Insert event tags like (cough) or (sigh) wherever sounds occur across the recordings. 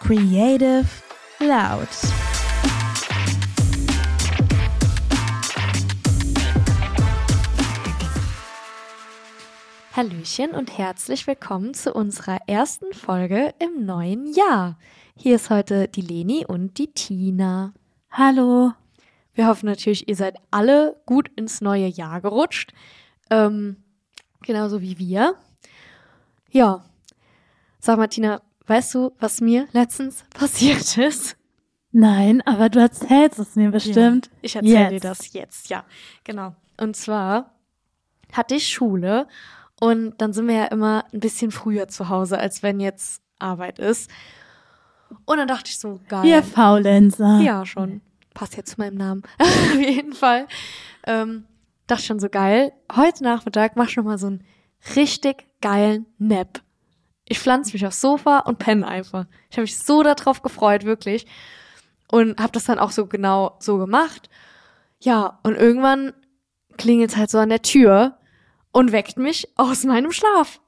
Creative Loud. Hallöchen und herzlich willkommen zu unserer ersten Folge im neuen Jahr. Hier ist heute die Leni und die Tina. Hallo. Wir hoffen natürlich, ihr seid alle gut ins neue Jahr gerutscht. Ähm, genauso wie wir. Ja. Sag mal, Tina, weißt du, was mir letztens (laughs) passiert ist? Nein, aber du erzählst es mir bestimmt. Ja, ich erzähle dir das jetzt, ja. Genau. Und zwar hatte ich Schule und dann sind wir ja immer ein bisschen früher zu Hause, als wenn jetzt Arbeit ist. Und dann dachte ich so, geil. Ihr Faulenzer. Ja, schon. Passt jetzt zu meinem Namen. (laughs) Auf jeden Fall. Ähm, dachte schon so geil. Heute Nachmittag mach ich noch mal so einen richtig geilen Nap. Ich pflanze mich aufs Sofa und penne einfach. Ich habe mich so darauf gefreut, wirklich. Und habe das dann auch so genau so gemacht. Ja, und irgendwann klingelt halt so an der Tür und weckt mich aus meinem Schlaf.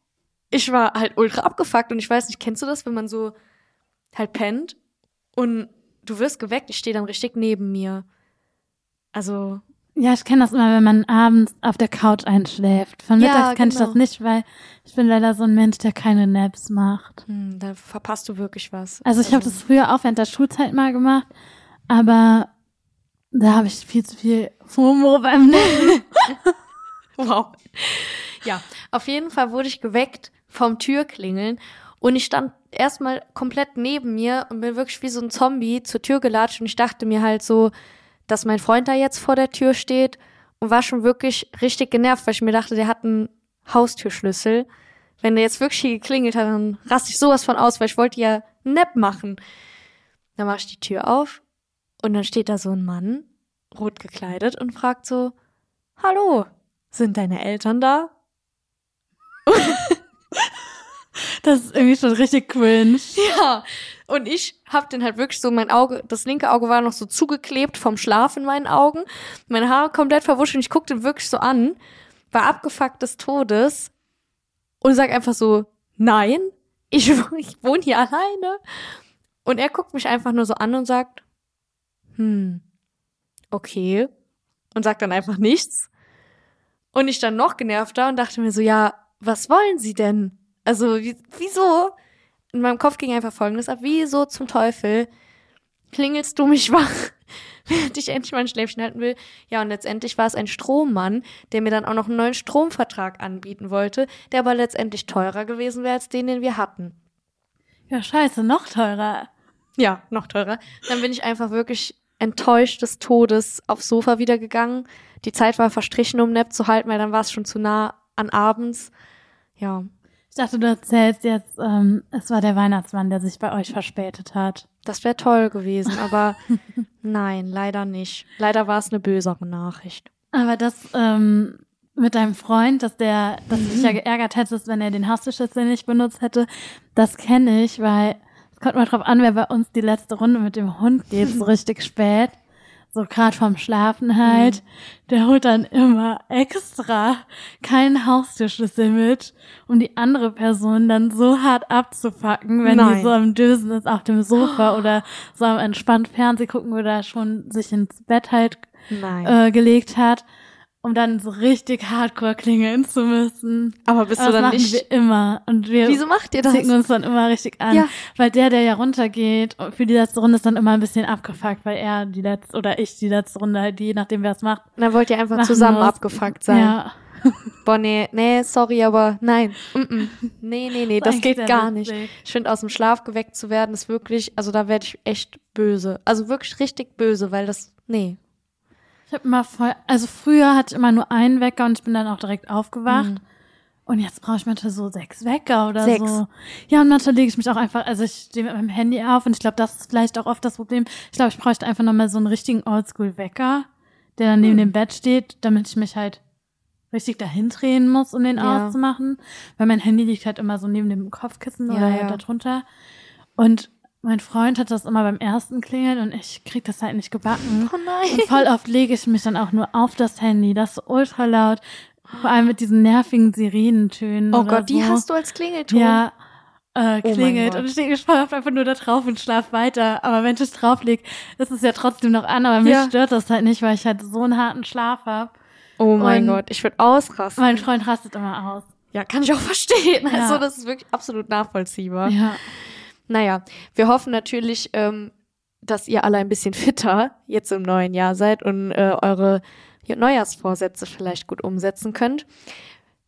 Ich war halt ultra abgefuckt und ich weiß nicht, kennst du das, wenn man so halt pennt und du wirst geweckt, ich stehe dann richtig neben mir. Also, Ja, ich kenne das immer, wenn man abends auf der Couch einschläft. Von Ja, mittags kenne ich genau. das nicht, weil ich bin leider so ein Mensch, der keine Naps macht. hm, da verpasst du wirklich was. Also ich habe das früher auch während der Schulzeit mal gemacht, aber da habe ich viel zu viel FOMO beim Nappen. (laughs) Wow. Ja, auf jeden Fall wurde ich geweckt vom Türklingeln und ich stand erstmal komplett neben mir und bin wirklich wie so ein Zombie zur Tür gelatscht und ich dachte mir halt so, dass mein Freund da jetzt vor der Tür steht und war schon wirklich richtig genervt, weil ich mir dachte, der hat einen Haustürschlüssel. Wenn der jetzt wirklich hier geklingelt hat, dann raste ich sowas von aus, weil ich wollte ja einen Nap machen. Dann mache ich die Tür auf und dann steht da so ein Mann, rot gekleidet und fragt so, Hallo, sind deine Eltern da? (laughs) Das ist irgendwie schon richtig cringe. Ja. Und ich hab den halt wirklich so, mein Auge, das linke Auge war noch so zugeklebt vom Schlaf in meinen Augen. Meine Haare komplett verwuschelt und ich guckte ihn wirklich so an, war abgefuckt des Todes und sag einfach so, nein, (laughs) ich, ich wohne hier alleine. Und er guckt mich einfach nur so an und sagt, hm, okay. Und sagt dann einfach nichts. Und ich dann noch genervter und dachte mir so, ja, was wollen Sie denn? Also, wie, wieso? In meinem Kopf ging einfach Folgendes ab. Wieso zum Teufel klingelst du mich (laughs) wach, während ich endlich mein Schläfchen halten will? Ja, und letztendlich war es ein Strommann, der mir dann auch noch einen neuen Stromvertrag anbieten wollte, der aber letztendlich teurer gewesen wäre als den, den wir hatten. Ja, scheiße, noch teurer. Ja, noch teurer. Dann bin ich einfach wirklich enttäuscht des Todes aufs Sofa wieder gegangen. Die Zeit war verstrichen, um Nap zu halten, weil dann war es schon zu nah an abends. Ja, Ich dachte, du erzählst jetzt, ähm, es war der Weihnachtsmann, der sich bei euch verspätet hat. das wäre toll gewesen, aber (laughs) nein, leider nicht. Leider war es eine bösere Nachricht. Aber das ähm, mit deinem Freund, dass der, dass du Mhm. dich ja geärgert hättest, wenn er den Haustürschlüssel nicht benutzt hätte, das kenne ich, weil es kommt mal drauf an, wer bei uns die letzte Runde mit dem Hund geht, so (laughs) richtig spät. So gerade vorm Schlafen halt. Mhm. Der holt dann immer extra keinen Haustürschlüssel mit, um die andere Person dann so hart abzufacken, wenn Nein. die so am Dösen ist auf dem Sofa (gasps) oder so am entspannt Fernseh gucken oder schon sich ins Bett halt äh, gelegt hat, um dann so richtig hardcore klingeln zu müssen. aber bist Aber du das dann machen nicht. wir immer. Und wir Wieso macht ihr das? zicken uns dann immer richtig an. Ja. Weil der, der ja runtergeht, für die letzte Runde ist dann immer ein bisschen abgefuckt, weil er die letzte, oder ich die letzte Runde, halt, je nachdem wer es macht. Dann wollt ihr einfach machen zusammen muss. abgefuckt sein. Ja. (laughs) Boah, nee, nee, sorry, aber nein. Mm -mm. Nee, nee, nee, Das das geht gar nicht. Ich finde, aus dem Schlaf geweckt zu werden, ist wirklich, also da werde ich echt böse. Also wirklich richtig böse, weil das, nee. Ich habe immer voll, also früher hatte ich immer nur einen Wecker und ich bin dann auch direkt aufgewacht. Und jetzt brauche ich manchmal so sechs Wecker oder Sechs. so. Ja, und manchmal lege ich mich auch einfach, also ich stehe mit meinem Handy auf und ich glaube, das ist vielleicht auch oft das Problem. Ich glaube, ich bräuchte einfach nochmal so einen richtigen Oldschool-Wecker, der dann neben dem Bett steht, damit ich mich halt richtig dahin drehen muss, um den Ja. auszumachen. Weil mein Handy liegt halt immer so neben dem Kopfkissen Ja, oder ja. halt darunter. Und mein Freund hat das immer beim ersten Klingeln und ich krieg das halt nicht gebacken. Oh nein. Und voll oft lege ich mich dann auch nur auf das Handy. Das ist ultra laut. Vor allem mit diesen nervigen Sirenentönen. Oh Gott, die so. hast du als Klingelton. Ja. äh, Oh klingelt Gott. und ich denke, ich schlafe einfach nur da drauf und schlaf weiter. Aber wenn ich drauf lieg, ist es ja trotzdem noch an, aber mich Ja. stört das halt nicht, weil ich halt so einen harten Schlaf habe. Oh mein Und- Gott, ich würde ausrasten. Mein Freund rastet immer aus. Ja, kann ich auch verstehen. Ja. Also, das ist wirklich absolut nachvollziehbar. Ja. Naja, wir hoffen natürlich, ähm, dass ihr alle ein bisschen fitter jetzt im neuen Jahr seid und äh, eure Neujahrsvorsätze vielleicht gut umsetzen könnt.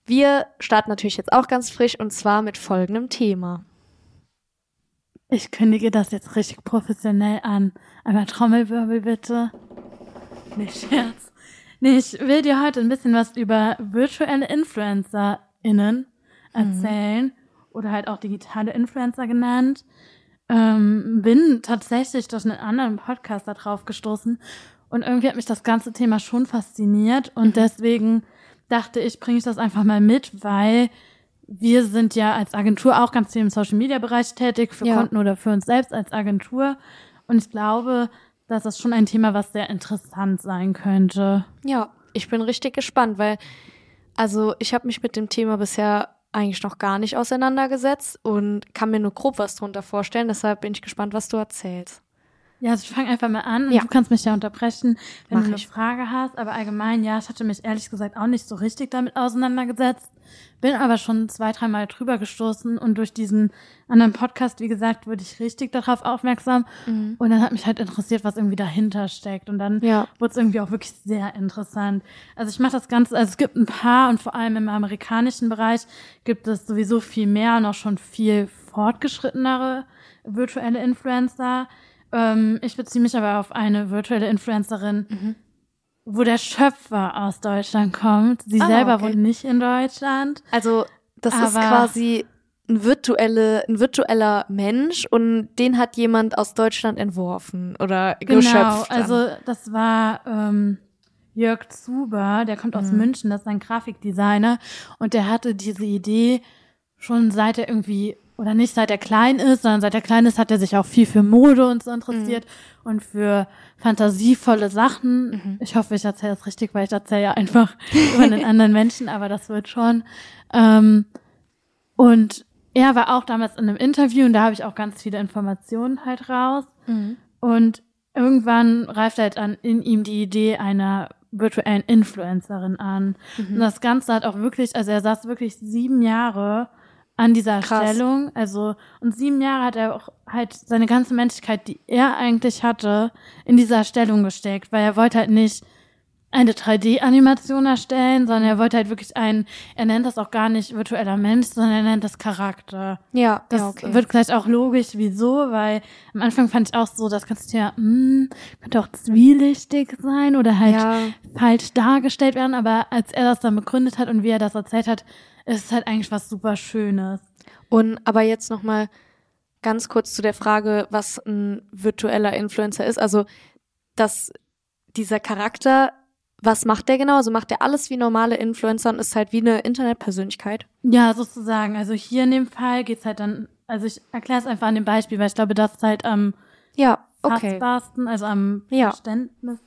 Wir starten natürlich jetzt auch ganz frisch und zwar mit folgendem Thema. Ich kündige das jetzt richtig professionell an. Einmal Trommelwirbel bitte. Nicht Scherz. Nee, ich will dir heute ein bisschen was über virtuelle InfluencerInnen erzählen. Oder halt auch digitale Influencer genannt. Ähm, bin tatsächlich durch einen anderen Podcast da drauf gestoßen. Und irgendwie hat mich das ganze Thema schon fasziniert. Und deswegen dachte ich, bringe ich das einfach mal mit, weil wir sind ja als Agentur auch ganz viel im Social Media Bereich tätig, für Ja. Kunden oder für uns selbst als Agentur. Und ich glaube, das ist schon ein Thema, was sehr interessant sein könnte. Ja, ich bin richtig gespannt, weil also ich habe mich mit dem Thema bisher eigentlich noch gar nicht auseinandergesetzt und kann mir nur grob was drunter vorstellen. Deshalb bin ich gespannt, was du erzählst. Ja, also ich fange einfach mal an und Ja. du kannst mich ja unterbrechen, wenn Mach du eine ich. Frage hast. Aber allgemein, ja, ich hatte mich ehrlich gesagt auch nicht so richtig damit auseinandergesetzt. Bin aber schon zwei, dreimal drüber gestoßen und durch diesen anderen Podcast, wie gesagt, wurde ich richtig darauf aufmerksam. Und dann hat mich halt interessiert, was irgendwie dahinter steckt. Und dann Ja. wurde es irgendwie auch wirklich sehr interessant. Also ich mache das Ganze, also es gibt ein paar und vor allem im amerikanischen Bereich gibt es sowieso viel mehr und auch schon viel fortgeschrittenere virtuelle Influencer. Ähm, ich beziehe mich aber auf eine virtuelle Influencerin, Mhm. wo der Schöpfer aus Deutschland kommt. Sie Ah, selber okay. wohnt nicht in Deutschland. Also, das ist quasi ein, virtuelle, ein virtueller Mensch und den hat jemand aus Deutschland entworfen oder Genau, geschöpft. dann. also das war ähm, Jörg Zuber, der kommt aus Mhm. München, das ist ein Grafikdesigner und der hatte diese Idee schon seit er irgendwie, oder nicht seit er klein ist, sondern seit er klein ist, hat er sich auch viel für Mode und so interessiert Mhm. und für fantasievolle Sachen. Ich hoffe, ich erzähle das richtig, weil ich erzähle ja einfach (laughs) über einen anderen Menschen, aber das wird schon. Ähm, und er war auch damals in einem Interview und da habe ich auch ganz viele Informationen halt raus. Mhm. Und irgendwann reift halt an in ihm die Idee einer virtuellen Influencerin an. Mhm. Und das Ganze hat auch wirklich, also er saß wirklich sieben Jahre an dieser Krass. Stellung. Also, und sieben Jahre hat er auch halt seine ganze Menschlichkeit, die er eigentlich hatte, in dieser Stellung gesteckt, weil er wollte halt nicht eine 3D-Animation erstellen, sondern er wollte halt wirklich ein, er nennt das auch gar nicht virtueller Mensch, sondern er nennt das Charakter. Ja, Das ja, okay. wird gleich auch logisch, wieso, weil am Anfang fand ich auch so, das kannst du ja, hm, könnte auch zwielichtig sein oder halt ja, falsch dargestellt werden, aber als er das dann begründet hat und wie er das erzählt hat, ist halt eigentlich was super Schönes. und aber jetzt noch mal ganz kurz zu der Frage, was ein virtueller Influencer ist. Also, dass dieser Charakter, was macht der genau? Also macht der alles wie normale Influencer und ist halt wie eine Internetpersönlichkeit? Ja, sozusagen. Also hier in dem Fall geht's halt dann, also ich erkläre es einfach an dem Beispiel, weil ich glaube, das ist halt am Ja, okay. fassbarsten, also am Ja. Verständnis.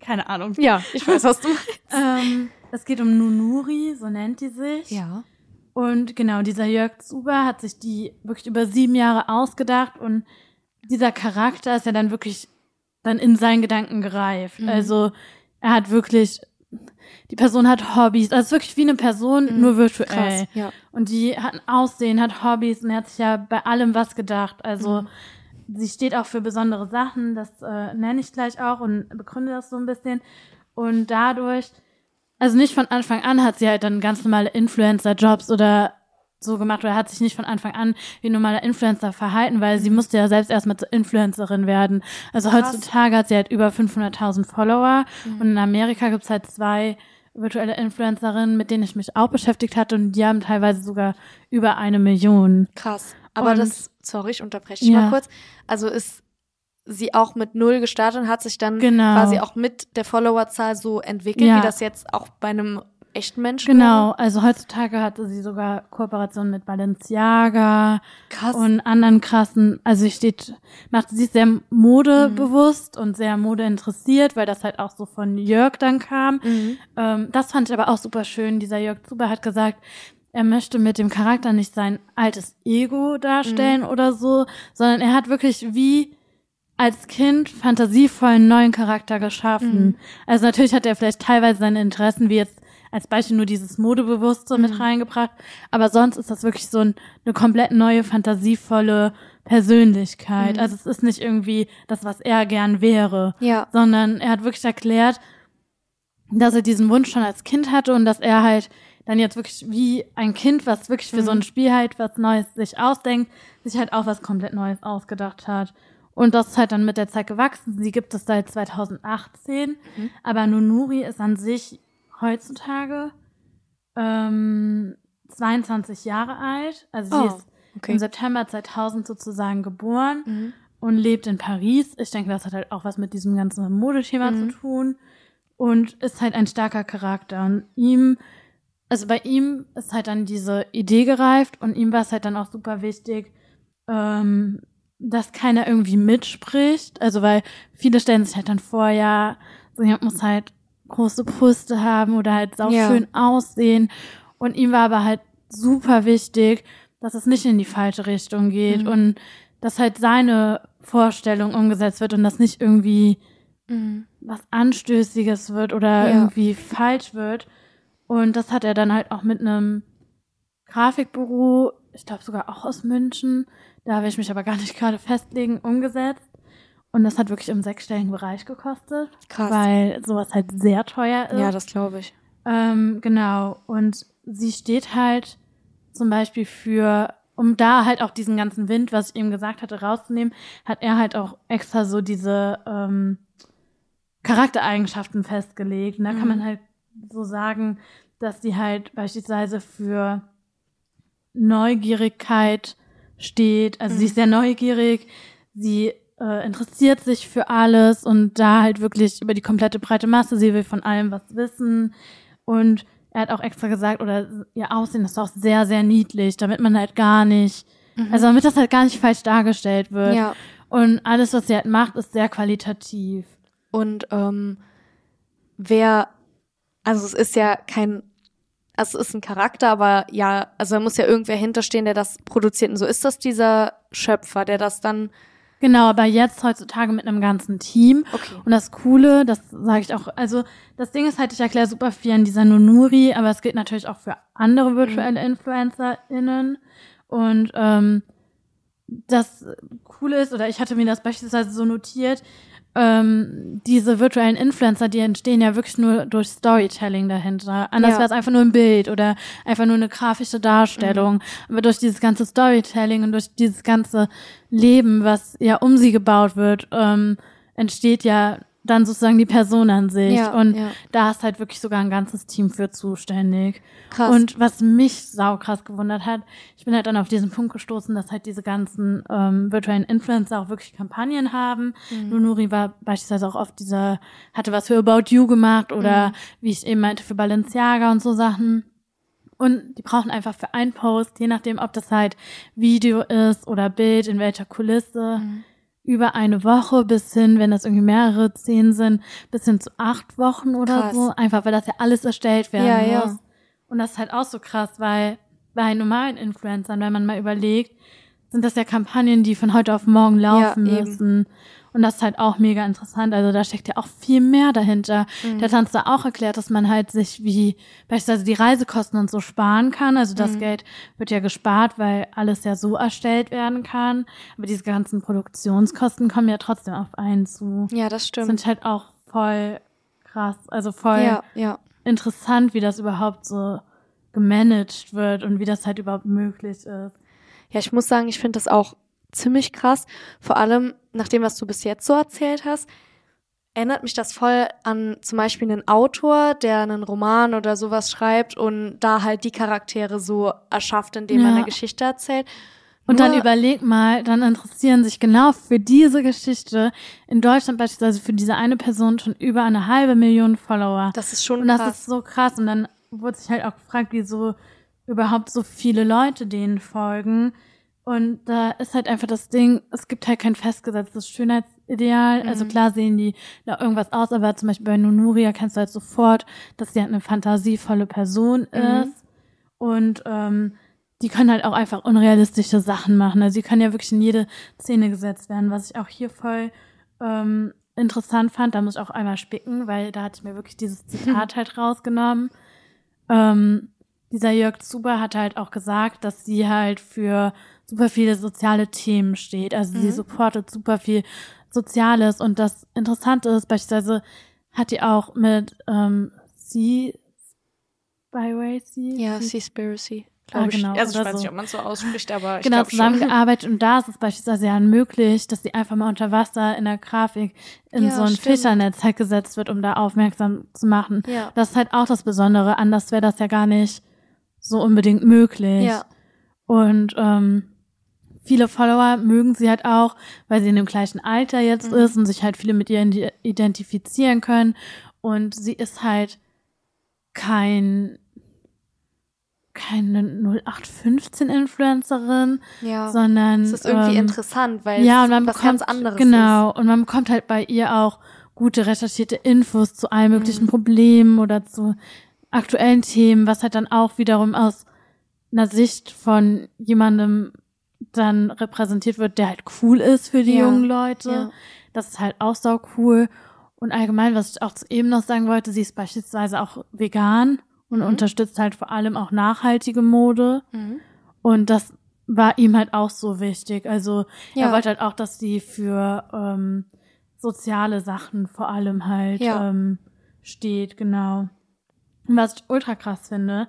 Keine Ahnung. Ja, ich weiß, was du meinst. Ähm, es geht um Nunuri, so nennt die sich. Ja. Und genau, dieser Jörg Zuber hat sich die wirklich über sieben Jahre ausgedacht und dieser Charakter ist ja dann wirklich dann in seinen Gedanken gereift. Mhm. Also er hat wirklich, die Person hat Hobbys, also wirklich wie eine Person, nur virtuell. Mhm. Krass, ja. Und die hat ein Aussehen, hat Hobbys und er hat sich ja bei allem was gedacht. Also Mhm. sie steht auch für besondere Sachen, das äh, nenne ich gleich auch und begründe das so ein bisschen. Und dadurch, also nicht von Anfang an hat sie halt dann ganz normale Influencer-Jobs oder so gemacht oder hat sich nicht von Anfang an wie ein normaler Influencer verhalten, weil sie musste ja selbst erstmal zur Influencerin werden. Also Krass. heutzutage hat sie halt über 500.000 Follower und in Amerika gibt's halt zwei virtuelle Influencerinnen, mit denen ich mich auch beschäftigt hatte und die haben teilweise sogar über eine Million. Krass. Aber Und- das, sorry, ich unterbreche dich Ja. mal kurz. Also ist sie auch mit null gestartet und hat sich dann Genau. quasi auch mit der Followerzahl so entwickelt, Ja. wie das jetzt auch bei einem echten Menschen Genau, also heutzutage hatte sie sogar Kooperationen mit Balenciaga wäre. Krass. und anderen krassen, also sie steht, macht sie ist sehr modebewusst und sehr modeinteressiert, weil das halt auch so von Jörg dann kam. mhm. Ähm, das fand ich aber auch super schön. Dieser Jörg Zuber hat gesagt, er möchte mit dem Charakter nicht sein altes Ego darstellen oder so, sondern er hat wirklich wie als Kind fantasievollen neuen Charakter geschaffen. Also natürlich hat er vielleicht teilweise seine Interessen, wie jetzt als Beispiel nur dieses Modebewusste mit reingebracht, aber sonst ist das wirklich so ein, eine komplett neue, fantasievolle Persönlichkeit. Also es ist nicht irgendwie das, was er gern wäre, Ja. sondern er hat wirklich erklärt, dass er diesen Wunsch schon als Kind hatte und dass er halt dann jetzt wirklich wie ein Kind, was wirklich für so ein Spiel halt was Neues sich ausdenkt, sich halt auch was komplett Neues ausgedacht hat. Und das ist halt dann mit der Zeit gewachsen. Sie gibt es seit 2018, aber Nunuri ist an sich heutzutage ähm, 22 Jahre alt. Also sie Oh, ist okay. im September 2000 sozusagen geboren Mhm. und lebt in Paris. Ich denke, das hat halt auch was mit diesem ganzen Modethema Mhm. zu tun und ist halt ein starker Charakter. Und ihm, also bei ihm ist halt dann diese Idee gereift und ihm war es halt dann auch super wichtig, ähm, dass keiner irgendwie mitspricht. Also weil viele stellen sich halt dann vor, ja, so jemand muss halt große Brüste haben oder halt sau Ja. schön aussehen. Und ihm war aber halt super wichtig, dass es nicht in die falsche Richtung geht Mhm. und dass halt seine Vorstellung umgesetzt wird und das nicht irgendwie Mhm. was Anstößiges wird oder Ja. irgendwie falsch wird. Und das hat er dann halt auch mit einem Grafikbüro, ich glaube sogar auch aus München, da will ich mich aber gar nicht gerade festlegen, umgesetzt. Und das hat wirklich im sechsstelligen Bereich gekostet, Krass. weil sowas halt sehr teuer ist. ja, das glaube ich. Ähm, genau. Und sie steht halt zum Beispiel für, um da halt auch diesen ganzen Wind, was ich eben gesagt hatte, rauszunehmen, hat er halt auch extra so diese ähm, Charaktereigenschaften festgelegt. Und da kann Mhm. man halt so sagen, dass sie halt beispielsweise für Neugierigkeit steht. Also sie ist sehr neugierig, sie äh, interessiert sich für alles und da halt wirklich über die komplette breite Masse. Sie will von allem was wissen. Und er hat auch extra gesagt, oder ihr Aussehen ist auch sehr, sehr niedlich, damit man halt gar nicht, also damit das halt gar nicht falsch dargestellt wird. Ja. Und alles, was sie halt macht, ist sehr qualitativ. Und ähm, wer, also es ist ja kein, es ist ein Charakter, aber ja, also da muss ja irgendwer hinterstehen, der das produziert. Und so ist das dieser Schöpfer, der das dann, Genau, aber jetzt heutzutage mit einem ganzen Team. Okay. Und das Coole, das sage ich auch, also das Ding ist halt, ich erkläre super viel an dieser Nunuri, aber es gilt natürlich auch für andere virtuelle InfluencerInnen. Und ähm, das Coole ist, oder ich hatte mir das beispielsweise so notiert, ähm, diese virtuellen Influencer, die entstehen ja wirklich nur durch Storytelling dahinter. Anders Ja. wäre es einfach nur ein Bild oder einfach nur eine grafische Darstellung. Aber durch dieses ganze Storytelling und durch dieses ganze Leben, was ja um sie gebaut wird, ähm, entsteht ja dann sozusagen die Person an sich. Ja, und ja. da ist halt wirklich sogar ein ganzes Team für zuständig. Krass. Und was mich saukrass gewundert hat, ich bin halt dann auf diesen Punkt gestoßen, dass halt diese ganzen ähm, virtuellen Influencer auch wirklich Kampagnen haben. Mhm. Nunuri war beispielsweise auch oft dieser, hatte was für About You gemacht oder Mhm. wie ich eben meinte, für Balenciaga und so Sachen. Und die brauchen einfach für einen Post, je nachdem, ob das halt Video ist oder Bild, in welcher Kulisse, Mhm. Über eine Woche bis hin, wenn das irgendwie mehrere Szenen sind, bis hin zu acht Wochen oder Krass. so. Einfach, weil das ja alles erstellt werden Ja, ja. muss. Und das ist halt auch so krass, weil bei normalen Influencern, wenn man mal überlegt, sind das ja Kampagnen, die von heute auf morgen laufen Ja, eben. Und das ist halt auch mega interessant. Also da steckt ja auch viel mehr dahinter. Mhm. Der Tanz da auch erklärt, dass man halt sich wie beispielsweise die Reisekosten und so sparen kann. Also das Mhm. Geld wird ja gespart, weil alles ja so erstellt werden kann. Aber diese ganzen Produktionskosten kommen ja trotzdem auf einen zu. ja, das Das stimmt. sind halt auch voll krass. Also voll Ja, ja. interessant, wie das überhaupt so gemanagt wird und wie das halt überhaupt möglich ist. Ja, ich muss sagen, ich finde das auch ziemlich krass. Vor allem nach dem, was du bis jetzt so erzählt hast, erinnert mich das voll an zum Beispiel einen Autor, der einen Roman oder sowas schreibt und da halt die Charaktere so erschafft, indem er Ja. eine Geschichte erzählt. Und Nur- dann überleg mal, dann interessieren sich genau für diese Geschichte in Deutschland beispielsweise für diese eine Person schon über eine halbe Million Follower. Das ist schon und das krass. ist so krass. Und dann wurde sich halt auch gefragt, wieso überhaupt so viele Leute denen folgen. Und da ist halt einfach das Ding, es gibt halt kein festgesetztes Schönheitsideal. Also Mhm. klar sehen die da irgendwas aus, aber zum Beispiel bei Nunuria kennst du halt sofort, dass sie halt eine fantasievolle Person Mhm. ist. Und ähm, die können halt auch einfach unrealistische Sachen machen. Also die können ja wirklich in jede Szene gesetzt werden, was ich auch hier voll ähm, interessant fand. Da muss ich auch einmal spicken, weil da hatte ich mir wirklich dieses (laughs) Zitat halt rausgenommen. Ähm, dieser Jörg Zuber hat halt auch gesagt, dass sie halt für super viele soziale Themen steht. Also mhm. sie supportet super viel Soziales. Und das Interessante ist, beispielsweise hat die auch mit ähm, Sea Spiracy? Ja, Seaspiracy. Ah, genau. Ich. Also ich weiß so. nicht, ob man so ausspricht, aber ich Genau, zusammengearbeitet. Schon. Und da ist es beispielsweise ja möglich, dass die einfach mal unter Wasser in der Grafik in ja, so ein stimmt. Fischernetz halt gesetzt wird, um da aufmerksam zu machen. Ja. Das ist halt auch das Besondere. Anders wäre das ja gar nicht so unbedingt möglich. Ja. Und ähm, viele Follower mögen sie halt auch, weil sie in dem gleichen Alter jetzt mhm. ist und sich halt viele mit ihr identifizieren können. Und sie ist halt kein keine 0815 Influencerin, ja, sondern es ist irgendwie ähm, interessant, weil ja, und man was bekommt, ganz anderes genau, ist. und man bekommt halt bei ihr auch gute recherchierte Infos zu allen möglichen mhm. Problemen oder zu aktuellen Themen, was halt dann auch wiederum aus einer Sicht von jemandem dann repräsentiert wird, der halt cool ist für die ja, jungen Leute. Ja. Das ist halt auch sau cool. Und allgemein, was ich auch eben noch sagen wollte, sie ist beispielsweise auch vegan und mhm. unterstützt halt vor allem auch nachhaltige Mode. Mhm. Und das war ihm halt auch so wichtig. Also ja. er wollte halt auch, dass sie für ähm, soziale Sachen vor allem halt ähm, steht, genau. Und was ich ultra krass finde,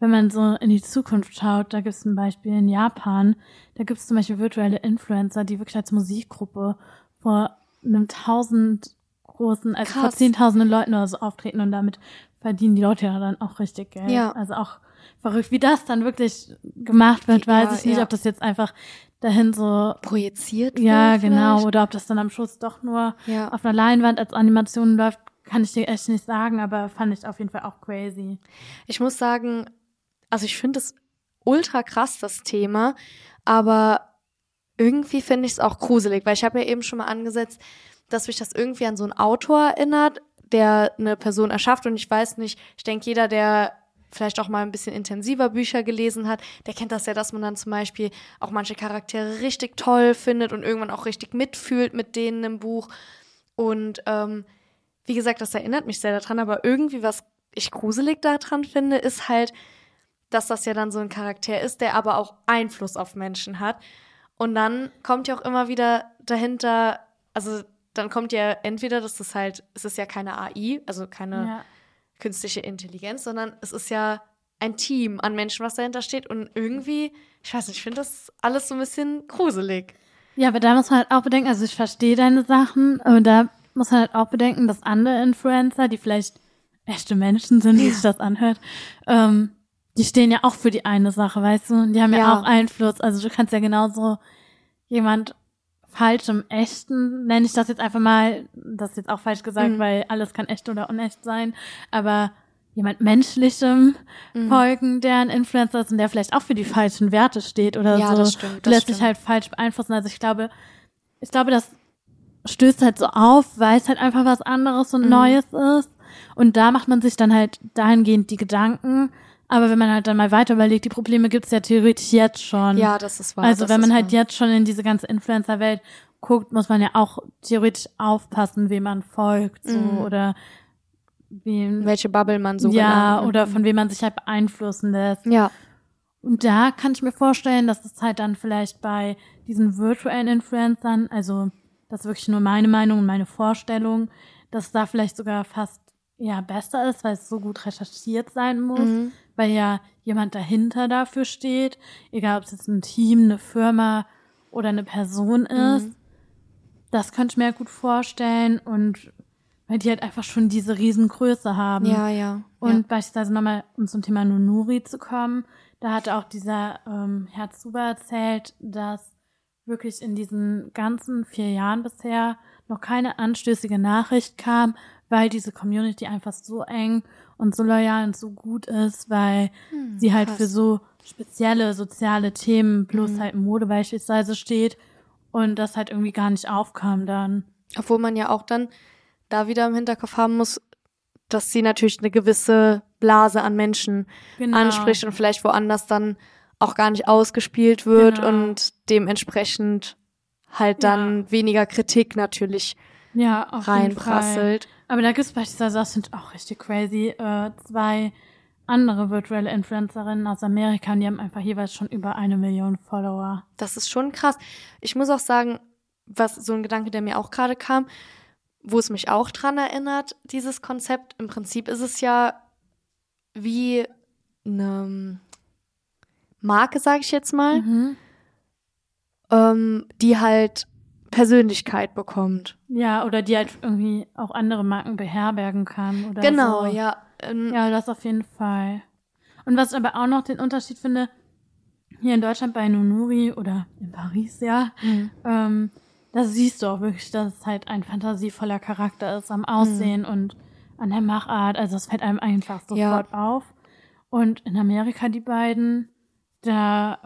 wenn man so in die Zukunft schaut, da gibt es ein Beispiel in Japan, da gibt es zum Beispiel virtuelle Influencer, die wirklich als Musikgruppe vor einem tausend großen, also Krass. vor zehntausenden Leuten oder so auftreten und damit verdienen die Leute ja dann auch richtig Geld. Ja. Also auch verrückt, wie das dann wirklich gemacht wird, weiß ja, ich nicht, ja. ob das jetzt einfach dahin so projiziert wird. Ja, genau, oder ob das dann am Schluss doch nur ja. auf einer Leinwand als Animation läuft, kann ich dir echt nicht sagen, aber fand ich auf jeden Fall auch crazy. Ich muss sagen, also ich finde es ultra krass, das Thema, aber irgendwie finde ich es auch gruselig, weil ich habe ja eben schon mal angesetzt, dass mich das irgendwie an so einen Autor erinnert, der eine Person erschafft und ich weiß nicht, ich denke, jeder, der vielleicht auch mal ein bisschen intensiver Bücher gelesen hat, der kennt das ja, dass man dann zum Beispiel auch manche Charaktere richtig toll findet und irgendwann auch richtig mitfühlt mit denen im Buch. Und ähm, wie gesagt, das erinnert mich sehr daran, aber irgendwie, was ich gruselig daran finde, ist halt, dass das ja dann so ein Charakter ist, der aber auch Einfluss auf Menschen hat. Und dann kommt ja auch immer wieder dahinter, also dann kommt ja entweder, dass das halt, es ist ja keine AI, also keine ja. künstliche Intelligenz, sondern es ist ja ein Team an Menschen, was dahinter steht. Und irgendwie, ich weiß nicht, ich finde das alles so ein bisschen gruselig. Ja, aber da muss man halt auch bedenken, also ich verstehe deine Sachen, aber da muss man halt auch bedenken, dass andere Influencer, die vielleicht echte Menschen sind, wie ja. sich das anhört, ähm, die stehen ja auch für die eine Sache, weißt du? Und die haben ja. ja auch Einfluss. Also du kannst ja genauso jemand falschem Echten, nenne ich das jetzt einfach mal, das ist jetzt auch falsch gesagt, mhm. weil alles kann echt oder unecht sein, aber jemand menschlichem mhm. folgen, der ein Influencer ist und der vielleicht auch für die falschen Werte steht oder ja, so. Das stimmt, das lässt stimmt. sich halt falsch beeinflussen. Also ich glaube, ich glaube, das stößt halt so auf, weil es halt einfach was anderes und mhm. Neues ist. Und da macht man sich dann halt dahingehend die Gedanken, aber wenn man halt dann mal weiter überlegt, die Probleme gibt's ja theoretisch jetzt schon. Ja, das ist wahr. Also wenn man halt wahr. jetzt schon in diese ganze Influencer-Welt guckt, muss man ja auch theoretisch aufpassen, wem man folgt, so mhm. oder wie, welche Bubble man so ja genannt. oder von wem man sich halt beeinflussen lässt. Ja. Und da kann ich mir vorstellen, dass das halt dann vielleicht bei diesen virtuellen Influencern, also das ist wirklich nur meine Meinung und meine Vorstellung, dass da vielleicht sogar fast ja besser ist, weil es so gut recherchiert sein muss, mhm. Weil ja jemand dahinter dafür steht, egal ob es jetzt ein Team, eine Firma oder eine Person ist. Mhm. Das könnte ich mir gut vorstellen und weil die halt einfach schon diese Riesengröße haben. Ja, ja. Und ja. beispielsweise nochmal, um zum Thema Nunuri zu kommen, da hat auch dieser ähm, Herr Zuber erzählt, dass wirklich in diesen ganzen vier Jahren bisher noch keine anstößige Nachricht kam, weil diese Community einfach so eng und so loyal und so gut ist, weil hm, sie halt krass. für so spezielle soziale Themen plus mhm. halt Mode beispielsweise steht und das halt irgendwie gar nicht aufkam dann. Obwohl man ja auch dann da wieder im Hinterkopf haben muss, dass sie natürlich eine gewisse Blase an Menschen Genau. anspricht und vielleicht woanders dann auch gar nicht ausgespielt wird Genau. und dementsprechend halt dann weniger Kritik natürlich Ja, reinprasselt. Aber da gibt's beispielsweise, das finde ich auch richtig crazy, äh, zwei andere virtuelle Influencerinnen aus Amerika und die haben einfach jeweils schon über eine Million Follower. Das ist schon krass. Ich muss auch sagen, was so ein Gedanke, der mir auch gerade kam, wo es mich auch dran erinnert, dieses Konzept. Im Prinzip ist es ja wie eine Marke, sage ich jetzt mal, Mhm. ähm, die halt Persönlichkeit bekommt. Ja, oder die halt irgendwie auch andere Marken beherbergen kann oder genau, so. ja. Ähm, Ja, das auf jeden Fall. Und was ich aber auch noch den Unterschied finde, hier in Deutschland bei Nunuri oder in Paris, ja, Mhm. ähm, da siehst du auch wirklich, dass es halt ein fantasievoller Charakter ist am Aussehen und an der Machart. Also es fällt einem einfach sofort auf. Und in Amerika die beiden, da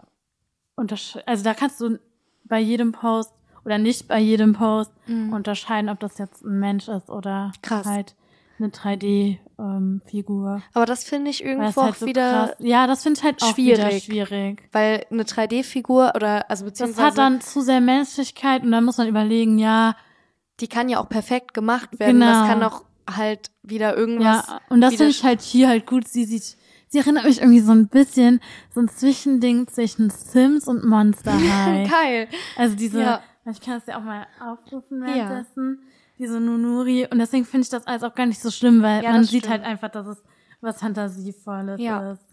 untersch also da kannst du bei jedem Post oder nicht bei jedem Post Mhm. unterscheiden, ob das jetzt ein Mensch ist oder Krass. halt eine 3D-Figur. Aber das finde ich irgendwo halt auch so wieder, krass, ja, das finde ich halt auch wieder schwierig. schwierig. weil eine 3D-Figur oder also Das beziehungsweise hat dann zu sehr Menschlichkeit und dann muss man überlegen, ja, die kann ja auch perfekt gemacht werden. Genau. Das kann auch halt wieder irgendwas. ja, und das finde ich halt hier halt gut. Sie sieht, sie erinnert mich irgendwie so ein bisschen so ein Zwischending zwischen Sims und Monster High. (laughs) Geil. Also diese, Ja. Ich kann es ja auch mal aufrufen Ja. währenddessen, diese Nunuri. Und deswegen finde ich das alles auch gar nicht so schlimm, weil Ja, man sieht stimmt. halt einfach, dass es was Fantasievolles Ja. ist.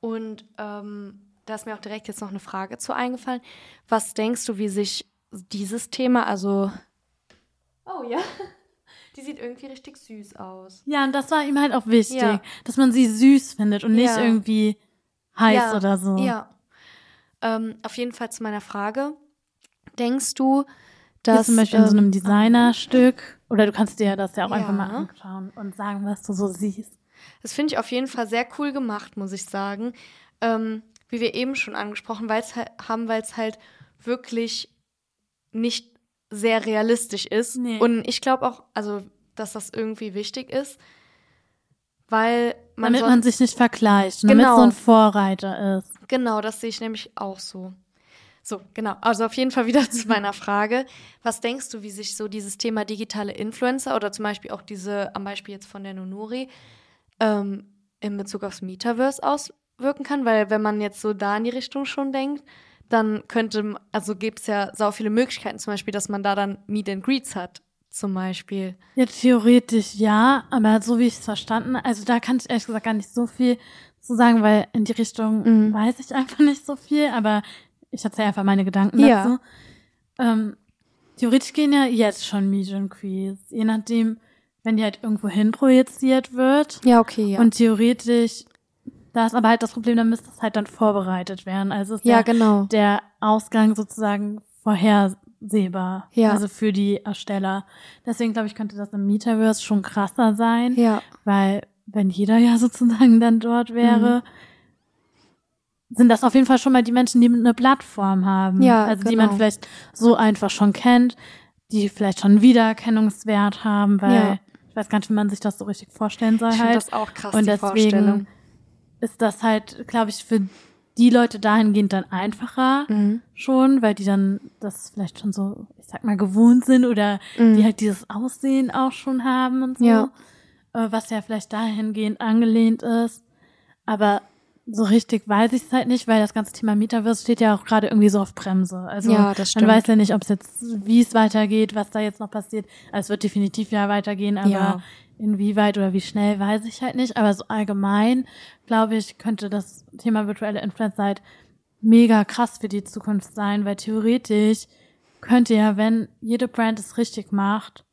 Und ähm, da ist mir auch direkt jetzt noch eine Frage zu eingefallen. Was denkst du, wie sich dieses Thema, also. Oh ja. (laughs) Die sieht irgendwie richtig süß aus. Ja, und das war ihm halt auch wichtig, Ja. dass man sie süß findet und nicht Ja. irgendwie heiß ja, oder so. Ja. Ähm, auf jeden Fall zu meiner Frage. Denkst du, dass. zum Beispiel in so ähm, einem Designerstück. Oder du kannst dir das ja auch einfach Ja. mal anschauen und sagen, was du so siehst. Das finde ich auf jeden Fall sehr cool gemacht, muss ich sagen. Ähm, wie wir eben schon angesprochen weil's haben, weil es halt wirklich nicht sehr realistisch ist. Nee. Und ich glaube auch, also, dass das irgendwie wichtig ist, weil man damit man sich nicht vergleicht Genau. damit so ein Vorreiter ist. Genau, das sehe ich nämlich auch so. So, genau. Also auf jeden Fall wieder (laughs) zu meiner Frage. Was denkst du, wie sich so dieses Thema digitale Influencer oder zum Beispiel auch diese, am Beispiel jetzt von der Nunuri, ähm, in Bezug aufs Metaverse auswirken kann? Weil wenn man jetzt so da in die Richtung schon denkt, dann könnte, also gibt es ja sau viele Möglichkeiten, zum Beispiel, dass man da dann Meet and Greets hat, zum Beispiel. Ja, theoretisch ja, aber so wie ich es verstanden, also da kann ich ehrlich gesagt gar nicht so viel zu sagen, weil in die Richtung Mhm. weiß ich einfach nicht so viel, aber ich erzähle einfach meine Gedanken Ja. dazu. Ähm, theoretisch gehen ja jetzt schon and Greets, je nachdem, wenn die halt irgendwo hin projiziert wird. Ja, okay, ja. Und theoretisch, da ist aber halt das Problem, dann müsste es halt dann vorbereitet werden. Also ist ja, der, genau. der Ausgang sozusagen vorhersehbar. Ja. Also für die Ersteller. Deswegen glaube ich, könnte das im Metaverse schon krasser sein. Ja. Weil, wenn jeder ja (laughs) sozusagen dann dort wäre, sind das auf jeden Fall schon mal die Menschen, die eine Plattform haben. Ja, Also die genau. man vielleicht so einfach schon kennt, die vielleicht schon Wiedererkennungswert haben, weil Ja. ich weiß gar nicht, wie man sich das so richtig vorstellen soll Ich finde halt. das auch krass, Und die deswegen Vorstellung. ist das halt, glaube ich, für die Leute dahingehend dann einfacher Mhm. schon, weil die dann das vielleicht schon so, ich sag mal, gewohnt sind oder Mhm. die halt dieses Aussehen auch schon haben und so. Ja. Äh, was ja vielleicht dahingehend angelehnt ist. Aber so richtig weiß ich es halt nicht, weil das ganze Thema Metaverse steht ja auch gerade irgendwie so auf Bremse. Also Ja, das stimmt. man weiß ja nicht, ob es jetzt, wie es weitergeht, was da jetzt noch passiert. Also es wird definitiv ja weitergehen, aber Ja. inwieweit oder wie schnell weiß ich halt nicht. Aber so allgemein, glaube ich, könnte das Thema virtuelle Influencer halt mega krass für die Zukunft sein, weil theoretisch könnte ja, wenn jede Brand es richtig macht,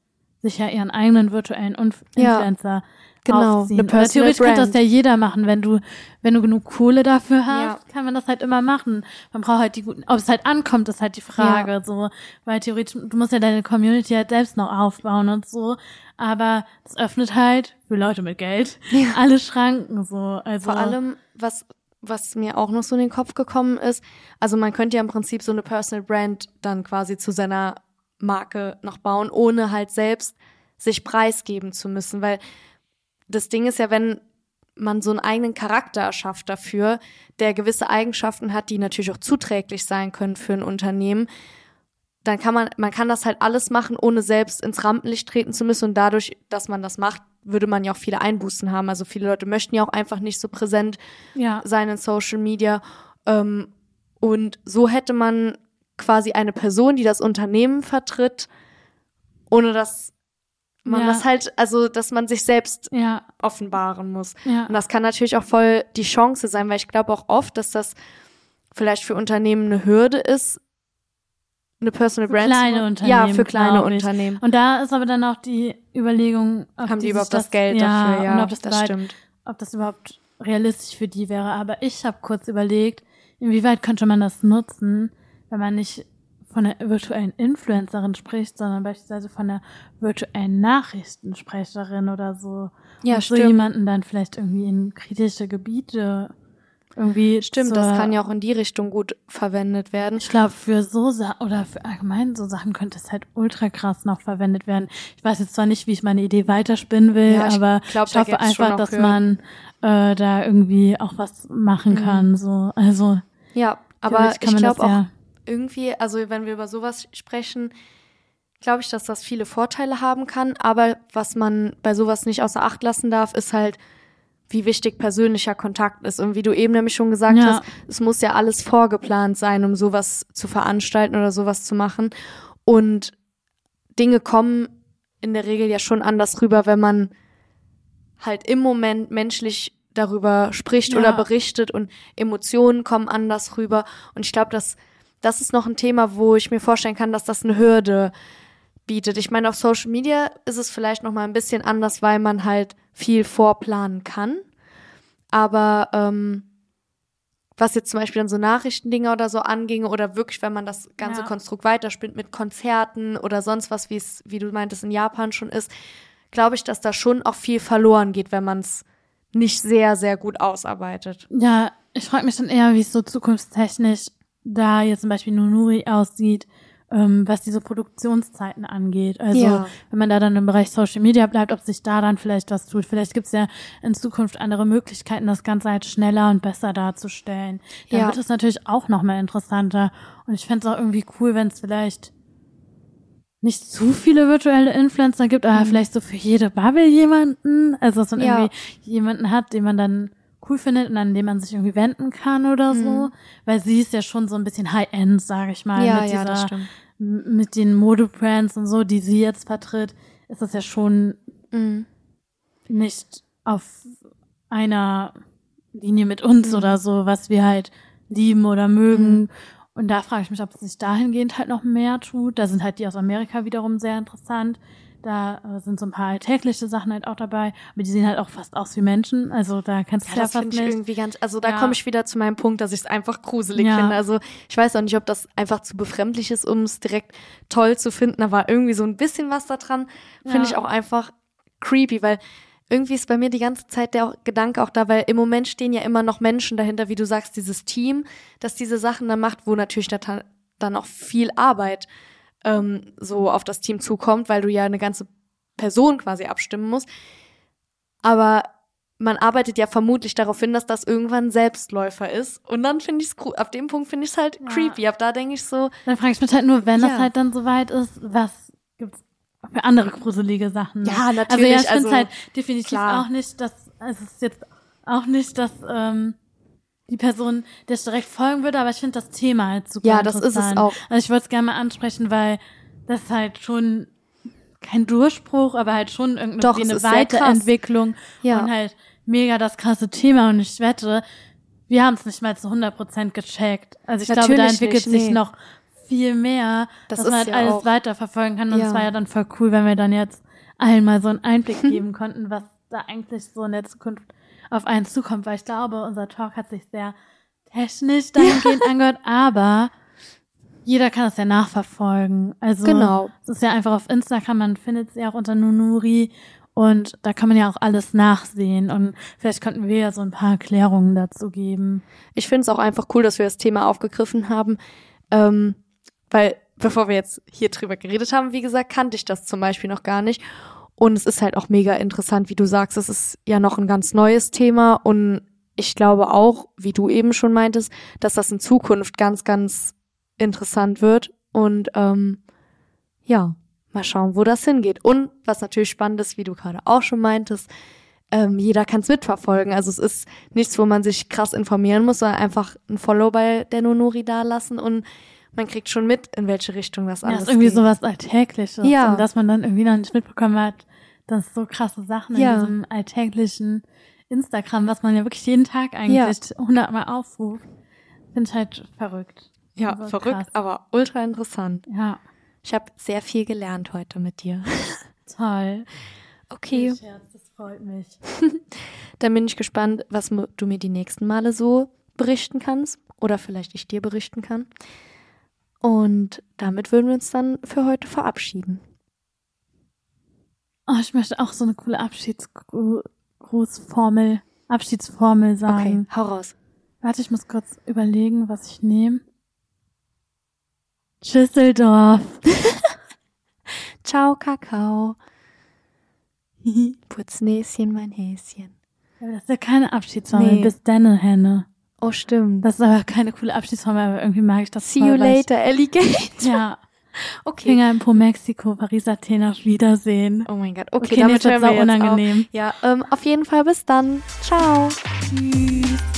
sich ja ihren eigenen virtuellen Inf Ja, Influencer genau, aufziehen. eine theoretisch könnte das ja jeder machen, wenn du, wenn du genug Kohle dafür hast, Ja. kann man das halt immer machen. Man braucht halt die guten, ob es halt ankommt, ist halt die Frage, so, weil theoretisch, du musst ja deine Community halt selbst noch aufbauen und so, aber es öffnet halt für Leute mit Geld (laughs) alle Schranken, so, also. Vor allem, was, was mir auch noch so in den Kopf gekommen ist, also man könnte ja im Prinzip so eine Personal Brand dann quasi zu seiner Marke noch bauen, ohne halt selbst sich preisgeben zu müssen, weil das Ding ist ja, wenn man so einen eigenen Charakter erschafft dafür, der gewisse Eigenschaften hat, die natürlich auch zuträglich sein können für ein Unternehmen, dann kann man, man kann das halt alles machen, ohne selbst ins Rampenlicht treten zu müssen. Und dadurch, dass man das macht, würde man ja auch viele Einbußen haben. Also viele Leute möchten ja auch einfach nicht so präsent Ja. sein in Social Media. Ähm, und so hätte man quasi eine Person, die das Unternehmen vertritt, ohne dass man Ja. das halt, also dass man sich selbst Ja, offenbaren muss. ja. Und das kann natürlich auch voll die Chance sein, weil ich glaube auch oft, dass das vielleicht für Unternehmen eine Hürde ist, eine Personal Für Brand zu kleine. Unternehmen, Ja, für kleine. Unternehmen. Und da ist aber dann auch die Überlegung, ob Haben die sich überhaupt das, Geld dafür? Ja, und ob das, das stimmt. ob das überhaupt realistisch für die wäre. Aber ich habe kurz überlegt, inwieweit könnte man das nutzen, wenn man nicht von einer virtuellen Influencerin spricht, sondern beispielsweise von einer virtuellen Nachrichtensprecherin oder so. Ja, und so stimmt. jemanden dann vielleicht irgendwie in kritische Gebiete irgendwie Stimmt, zur, das kann ja auch in die Richtung gut verwendet werden. ich glaube, für so Sa oder für allgemein so Sachen könnte es halt ultra krass noch verwendet werden. Ich weiß jetzt zwar nicht, wie ich meine Idee weiterspinnen will, Ja, ich aber glaub, ich hoffe einfach, dass Hürden. man äh, da irgendwie auch was machen kann. So, also Ja, aber ich kann man glaube auch ja. Irgendwie, also wenn wir über sowas sprechen, glaube ich, dass das viele Vorteile haben kann. Aber was man bei sowas nicht außer Acht lassen darf, ist halt, wie wichtig persönlicher Kontakt ist. Und wie du eben nämlich schon gesagt Ja. hast, es muss ja alles vorgeplant sein, um sowas zu veranstalten oder sowas zu machen. Und Dinge kommen in der Regel ja schon anders rüber, wenn man halt im Moment menschlich darüber spricht Ja. oder berichtet und Emotionen kommen anders rüber. Und ich glaube, dass das ist noch ein Thema, wo ich mir vorstellen kann, dass das eine Hürde bietet. Ich meine, auf Social Media ist es vielleicht noch mal ein bisschen anders, weil man halt viel vorplanen kann. Aber ähm, was jetzt zum Beispiel dann so Nachrichtendinger oder so anging oder wirklich, wenn man das ganze Ja. Konstrukt weiterspinnt mit Konzerten oder sonst was, wie es, wie du meintest, in Japan schon ist, glaube ich, dass da schon auch viel verloren geht, wenn man es nicht sehr, sehr gut ausarbeitet. Ja, ich frage mich dann eher, wie es so zukunftstechnisch da jetzt zum Beispiel Nunuri aussieht, ähm, was diese Produktionszeiten angeht. Also Ja. wenn man da dann im Bereich Social Media bleibt, ob sich da dann vielleicht was tut. Vielleicht gibt's ja in Zukunft andere Möglichkeiten, das Ganze halt schneller und besser darzustellen. Dann Ja. wird es natürlich auch noch mal interessanter. Und ich fände es auch irgendwie cool, wenn es vielleicht nicht zu viele virtuelle Influencer gibt, aber vielleicht so für jede Bubble jemanden. Also dass man Mhm. Ja. irgendwie jemanden hat, den man dann cool findet und an den man sich irgendwie wenden kann oder so. Weil sie ist ja schon so ein bisschen High-End, sage ich mal. Mhm. ja, mit ja, das dieser, stimmt. m- mit den Modebrands und so, die sie jetzt vertritt, ist das ja schon Mhm. nicht auf einer Linie mit uns Mhm. oder so, was wir halt lieben oder mögen. Und da frage ich mich, ob es sich dahingehend halt noch mehr tut. Da sind halt die aus Amerika wiederum sehr interessant. Da äh, sind so ein paar alltägliche Sachen halt auch dabei, aber die sehen halt auch fast aus wie Menschen. Also da kannst du Ja, ja, das fast finde ich nicht. irgendwie ganz, also da Ja. komme ich wieder zu meinem Punkt, dass ich es einfach gruselig Ja. finde. Also ich weiß auch nicht, ob das einfach zu befremdlich ist, um es direkt toll zu finden, aber irgendwie so ein bisschen was da dran finde Ja. ich auch einfach creepy, weil irgendwie ist bei mir die ganze Zeit der Gedanke auch da, weil im Moment stehen ja immer noch Menschen dahinter, wie du sagst, dieses Team, das diese Sachen dann macht, wo natürlich da dann auch viel Arbeit ähm, so auf das Team zukommt, weil du ja eine ganze Person quasi abstimmen musst. Aber man arbeitet ja vermutlich darauf hin, dass das irgendwann Selbstläufer ist. Und dann finde ich es, ab dem Punkt finde ich es halt Ja. creepy. Ab da denke ich so, Dann frage ich mich halt nur, wenn Ja. das halt dann soweit ist, was gibt's für andere gruselige Sachen? noch? Ja, Also ja, natürlich, ich finde also, halt definitiv klar. auch nicht, dass es ist jetzt auch nicht, dass ähm, die Person der ich direkt folgen würde, aber ich finde das Thema halt super Ja, das ist es auch. Also ich wollte es gerne mal ansprechen, weil das halt schon kein Durchbruch, aber halt schon irgendwie Doch, eine. Weiterentwicklung Ja. und halt mega das krasse Thema und ich wette, wir haben es nicht mal zu 100% gecheckt. Also ich glaube, da Natürlich entwickelt nicht, sich nee. noch viel mehr, Das dass man halt ja alles auch- weiterverfolgen kann. Und Ja. es war ja dann voll cool, wenn wir dann jetzt allen mal so einen Einblick (laughs) geben konnten, was da eigentlich so in der Zukunft auf einen zukommt. Weil ich glaube, unser Talk hat sich sehr technisch dahingehend (laughs) angehört, aber jeder kann es ja nachverfolgen. Also Genau. es ist ja einfach auf Instagram, man findet sie auch unter Nunuri und da kann man ja auch alles nachsehen und vielleicht könnten wir ja so ein paar Erklärungen dazu geben. ich finde es auch einfach cool, dass wir das Thema aufgegriffen haben. Ähm, weil, bevor wir jetzt hier drüber geredet haben, wie gesagt, kannte ich das zum Beispiel noch gar nicht. Und es ist halt auch mega interessant, wie du sagst, es ist ja noch ein ganz neues Thema und ich glaube auch, wie du eben schon meintest, dass das in Zukunft ganz, ganz interessant wird. Und ähm, ja, mal schauen, wo das hingeht. Und was natürlich spannend ist, wie du gerade auch schon meintest, ähm, jeder kann es mitverfolgen. Also es ist nichts, wo man sich krass informieren muss, sondern einfach ein Follow bei der Nonori da lassen und man kriegt schon mit, in welche Richtung das Ja, alles ist irgendwie geht. sowas Alltägliches. Ja. Und dass man dann irgendwie noch nicht mitbekommen hat, dass so krasse Sachen Ja. in diesem alltäglichen Instagram, was man ja wirklich jeden Tag eigentlich hundertmal aufruft, finde ich halt verrückt. Ja, Also verrückt, krass. aber ultra interessant. Ja, Ich habe sehr viel gelernt heute mit dir. (laughs) toll. Okay, Scherz, das freut mich. (laughs) dann bin ich gespannt, was du mir die nächsten Male so berichten kannst oder vielleicht ich dir berichten kann. Und damit würden wir uns dann für heute verabschieden. Oh, ich möchte auch so eine coole Abschiedsgrußformel, Abschiedsformel sagen. Okay, hau raus. Warte, ich muss kurz überlegen, was ich nehme. Schüsseldorf. (laughs) Ciao, Kakao. (laughs) Putznäschen, mein Häschen. Das ist ja keine Abschiedsformel. Nee. Bis denne, Henne. Oh, stimmt. Das ist aber keine coole Abschiedsformel, aber irgendwie mag ich das See voll, you later, Alligator. Ich, ja. (laughs) Okay. Finger in Po Mexiko, Paris, Athen, auf Wiedersehen. Oh mein Gott. Okay, Okay, damit nee, ist hören wir jetzt jetzt unangenehm. Auf. Ja, ähm, auf jeden Fall bis dann. Ciao. Tschüss.